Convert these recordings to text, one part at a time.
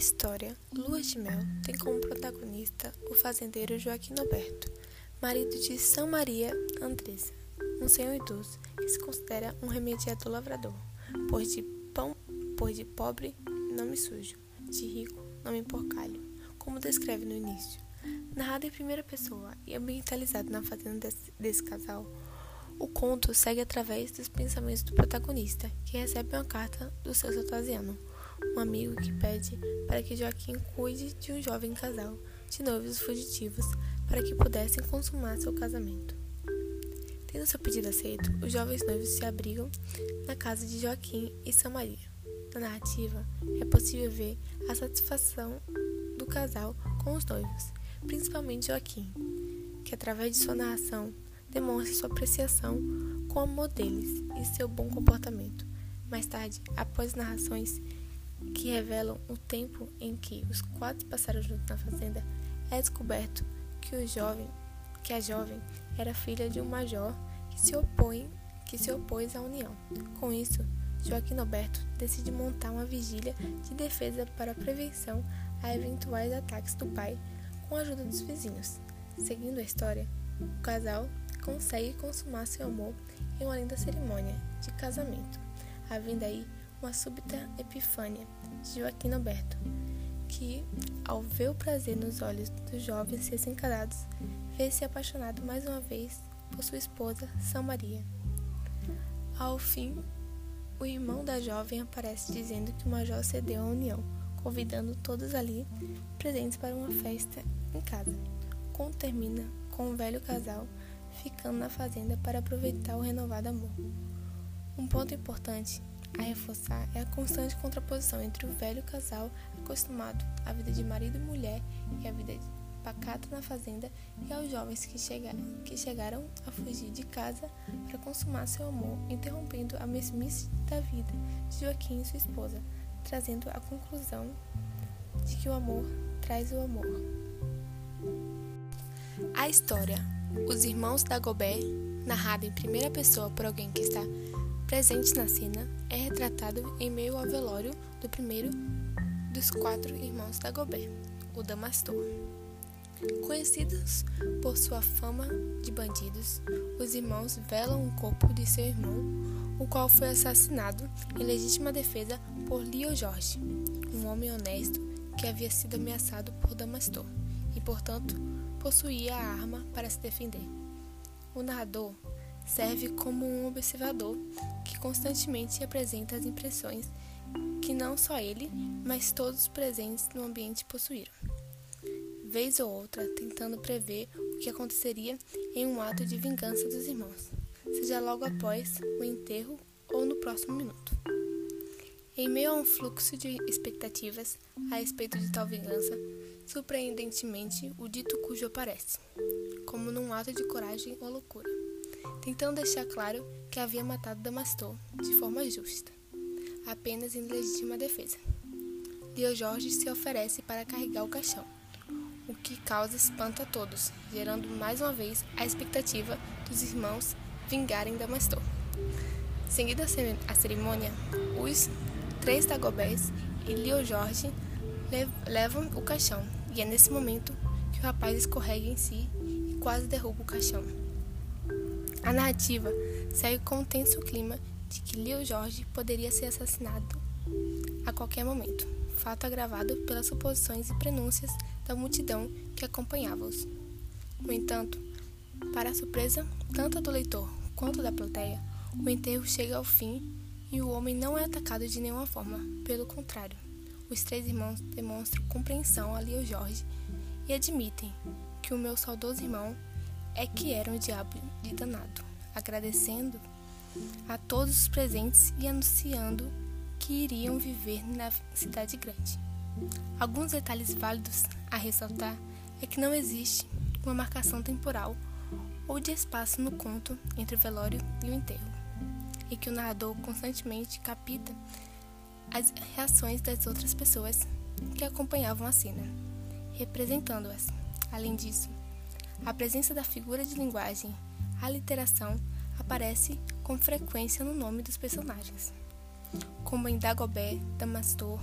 história Lua de Mel tem como protagonista o fazendeiro Joaquim Alberto, marido de São Maria Andressa, um senhor idoso que se considera um remediador lavrador, pois de pão, pois de pobre nome sujo, de rico nome porcalho, como descreve no início. Narrado em primeira pessoa e ambientalizado na fazenda desse, desse casal, o conto segue através dos pensamentos do protagonista, que recebe uma carta do seu sotasiano, um amigo que pede para que Joaquim cuide de um jovem casal de noivos fugitivos para que pudessem consumar seu casamento. Tendo seu pedido aceito, os jovens noivos se abrigam na casa de Joaquim e Samaria. Na narrativa, é possível ver a satisfação do casal com os noivos, principalmente Joaquim, que através de sua narração demonstra sua apreciação com o amor deles e seu bom comportamento. Mais tarde, após narrações que revelam o tempo em que os quatro passaram juntos na fazenda, é descoberto que o jovem, que a jovem era filha de um major que se opõe, que se opôs à união. Com isso, Joaquim Alberto decide montar uma vigília de defesa para prevenção a eventuais ataques do pai com a ajuda dos vizinhos. Seguindo a história, o casal consegue consumar seu amor em uma linda cerimônia de casamento, havendo aí uma súbita epifânia de Joaquim Alberto, que, ao ver o prazer nos olhos dos jovens recém-casados, vê-se apaixonado mais uma vez por sua esposa, São Maria. Ao fim, o irmão da jovem aparece dizendo que o major cedeu à união, convidando todos ali presentes para uma festa em casa. O conto termina com o velho casal ficando na fazenda para aproveitar o renovado amor. Um ponto importante a reforçar é a constante contraposição entre o velho casal acostumado à vida de marido e mulher e à vida pacata na fazenda e aos jovens que, chega, que chegaram a fugir de casa para consumar seu amor, interrompendo a mesmice da vida de Joaquim e sua esposa, trazendo a conclusão de que o amor traz o amor. A história Os Irmãos da Gobé, narrada em primeira pessoa por alguém que está presente na cena, é retratado em meio ao velório do primeiro dos quatro irmãos da Gobé, o Damastor. Conhecidos por sua fama de bandidos, os irmãos velam o corpo de seu irmão, o qual foi assassinado em legítima defesa por Leo Jorge, um homem honesto que havia sido ameaçado por Damastor e, portanto, possuía a arma para se defender. O narrador serve como um observador que constantemente apresenta as impressões que não só ele, mas todos os presentes no ambiente possuíram. Vez ou outra, tentando prever o que aconteceria em um ato de vingança dos irmãos, seja logo após o enterro ou no próximo minuto. Em meio a um fluxo de expectativas a respeito de tal vingança, surpreendentemente o dito cujo aparece, como num ato de coragem ou loucura tentando deixar claro que havia matado Damastor de forma justa, apenas em legítima defesa. Leo Jorge se oferece para carregar o caixão, o que causa espanto a todos, gerando mais uma vez a expectativa dos irmãos vingarem Damastor. Seguida a cerimônia, os três Dagobés e Leo Jorge levam o caixão, e é nesse momento que o rapaz escorrega em si e quase derruba o caixão. A narrativa segue com o tenso clima de que Leo Jorge poderia ser assassinado a qualquer momento, fato agravado pelas suposições e prenúncias da multidão que acompanhava-os. No entanto, para a surpresa tanto do leitor quanto da plateia, o enterro chega ao fim e o homem não é atacado de nenhuma forma, pelo contrário. Os três irmãos demonstram compreensão a Leo Jorge e admitem que o meu saudoso irmão é que era um diabo de danado, agradecendo a todos os presentes e anunciando que iriam viver na cidade grande. Alguns detalhes válidos a ressaltar é que não existe uma marcação temporal ou de espaço no conto entre o velório e o enterro, e que o narrador constantemente capta as reações das outras pessoas que acompanhavam a cena, representando-as. Além disso, a presença da figura de linguagem, a literação, aparece com frequência no nome dos personagens, como em Dagobert, Damastor,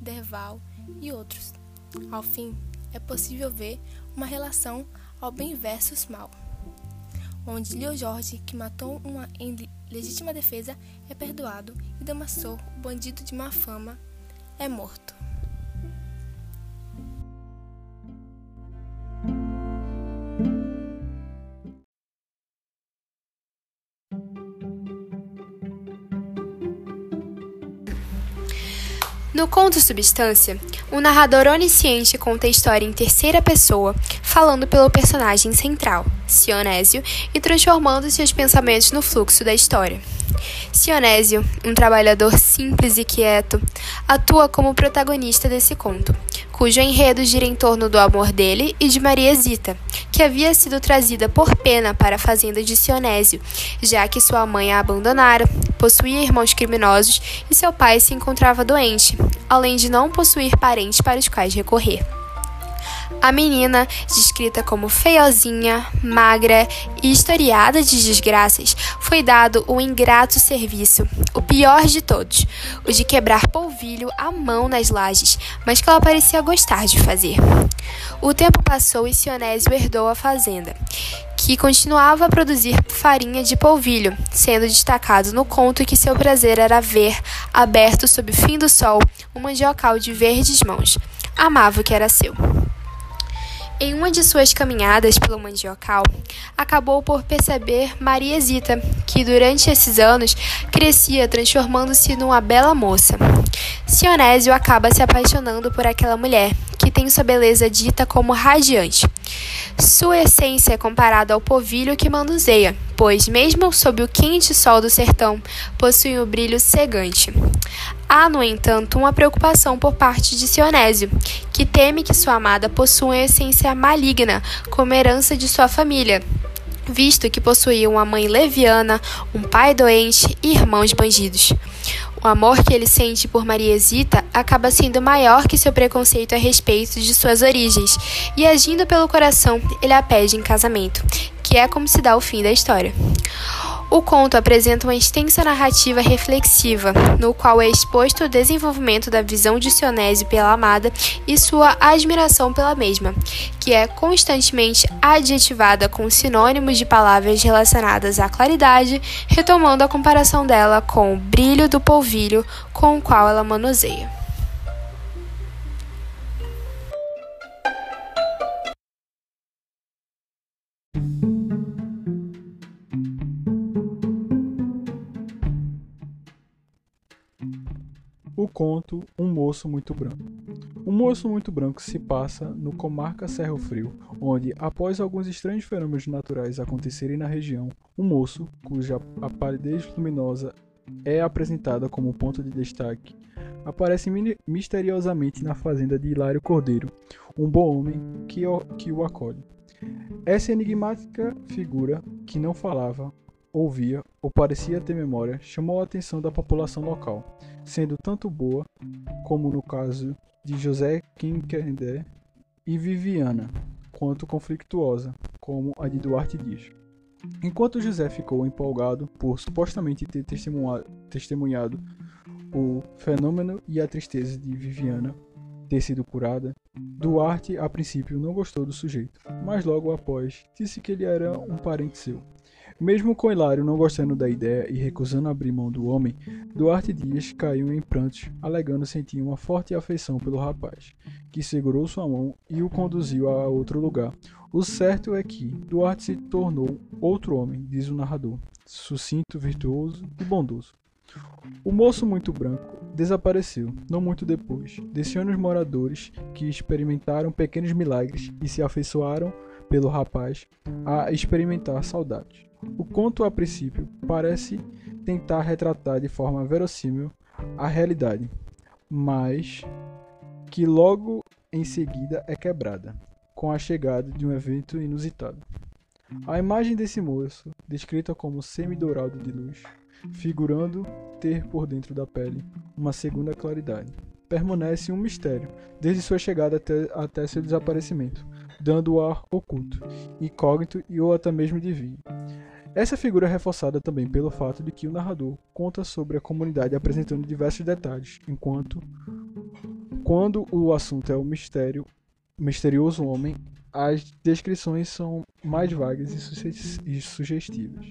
Derval e outros. Ao fim, é possível ver uma relação ao bem versus mal, onde Leo Jorge, que matou uma em legítima defesa, é perdoado e Damassor, o bandido de má fama, é morto. No conto Substância, o narrador onisciente conta a história em terceira pessoa, falando pelo personagem central, Sionésio, e transformando seus pensamentos no fluxo da história. Sionésio, um trabalhador simples e quieto, atua como protagonista desse conto, cujo enredo gira em torno do amor dele e de Maria Zita, que havia sido trazida por pena para a fazenda de Sionésio, já que sua mãe a abandonara, possuía irmãos criminosos e seu pai se encontrava doente, além de não possuir parentes para os quais recorrer. A menina, descrita como feiozinha, magra e historiada de desgraças, foi dado o ingrato serviço, o pior de todos, o de quebrar polvilho à mão nas lajes, mas que ela parecia gostar de fazer. O tempo passou e Sionésio herdou a fazenda, que continuava a produzir farinha de polvilho, sendo destacado no conto que seu prazer era ver, aberto sob o fim do sol, um mandiocal de verdes mãos. Amava o que era seu. Em uma de suas caminhadas pelo mandiocal, acabou por perceber Maria Zita, que durante esses anos crescia transformando-se numa bela moça. Sionésio acaba se apaixonando por aquela mulher, que tem sua beleza dita como radiante. Sua essência é comparada ao povilho que manuseia, pois, mesmo sob o quente sol do sertão, possui um brilho cegante. Há, no entanto, uma preocupação por parte de Sionésio, que teme que sua amada possua uma essência maligna como herança de sua família, visto que possuía uma mãe leviana, um pai doente e irmãos bandidos. O amor que ele sente por Maria Zita acaba sendo maior que seu preconceito a respeito de suas origens, e agindo pelo coração, ele a pede em casamento, que é como se dá o fim da história. O conto apresenta uma extensa narrativa reflexiva, no qual é exposto o desenvolvimento da visão de Sionésio pela amada e sua admiração pela mesma, que é constantemente adjetivada com sinônimos de palavras relacionadas à claridade, retomando a comparação dela com o brilho do polvilho com o qual ela manuseia. O conto Um Moço Muito Branco. Um moço muito branco se passa no comarca Cerro Frio, onde, após alguns estranhos fenômenos naturais acontecerem na região, um moço, cuja a palidez luminosa é apresentada como ponto de destaque, aparece misteriosamente na fazenda de Hilário Cordeiro, um bom homem que o, que o acolhe. Essa enigmática figura, que não falava, ouvia ou parecia ter memória chamou a atenção da população local, sendo tanto boa, como no caso de José Quinqueré e Viviana, quanto conflituosa, como a de Duarte Dias. Enquanto José ficou empolgado por supostamente ter testemunhado o fenômeno e a tristeza de Viviana ter sido curada, Duarte a princípio não gostou do sujeito, mas logo após disse que ele era um parente seu. Mesmo com Hilário não gostando da ideia e recusando abrir mão do homem, Duarte Dias caiu em prantos, alegando sentir uma forte afeição pelo rapaz, que segurou sua mão e o conduziu a outro lugar. O certo é que Duarte se tornou outro homem, diz o narrador, sucinto, virtuoso e bondoso. O moço muito branco desapareceu, não muito depois, deixando os moradores que experimentaram pequenos milagres e se afeiçoaram pelo rapaz a experimentar saudades. O conto, a princípio, parece tentar retratar de forma verossímil a realidade, mas que logo em seguida é quebrada, com a chegada de um evento inusitado. A imagem desse moço, descrita como semi-dourado de luz, figurando ter por dentro da pele uma segunda claridade, permanece um mistério, desde sua chegada até, até seu desaparecimento, dando o ar oculto, incógnito e ou até mesmo divino. Essa figura é reforçada também pelo fato de que o narrador conta sobre a comunidade apresentando diversos detalhes, enquanto quando o assunto é o mistério, o misterioso homem, as descrições são mais vagas e sugestivas.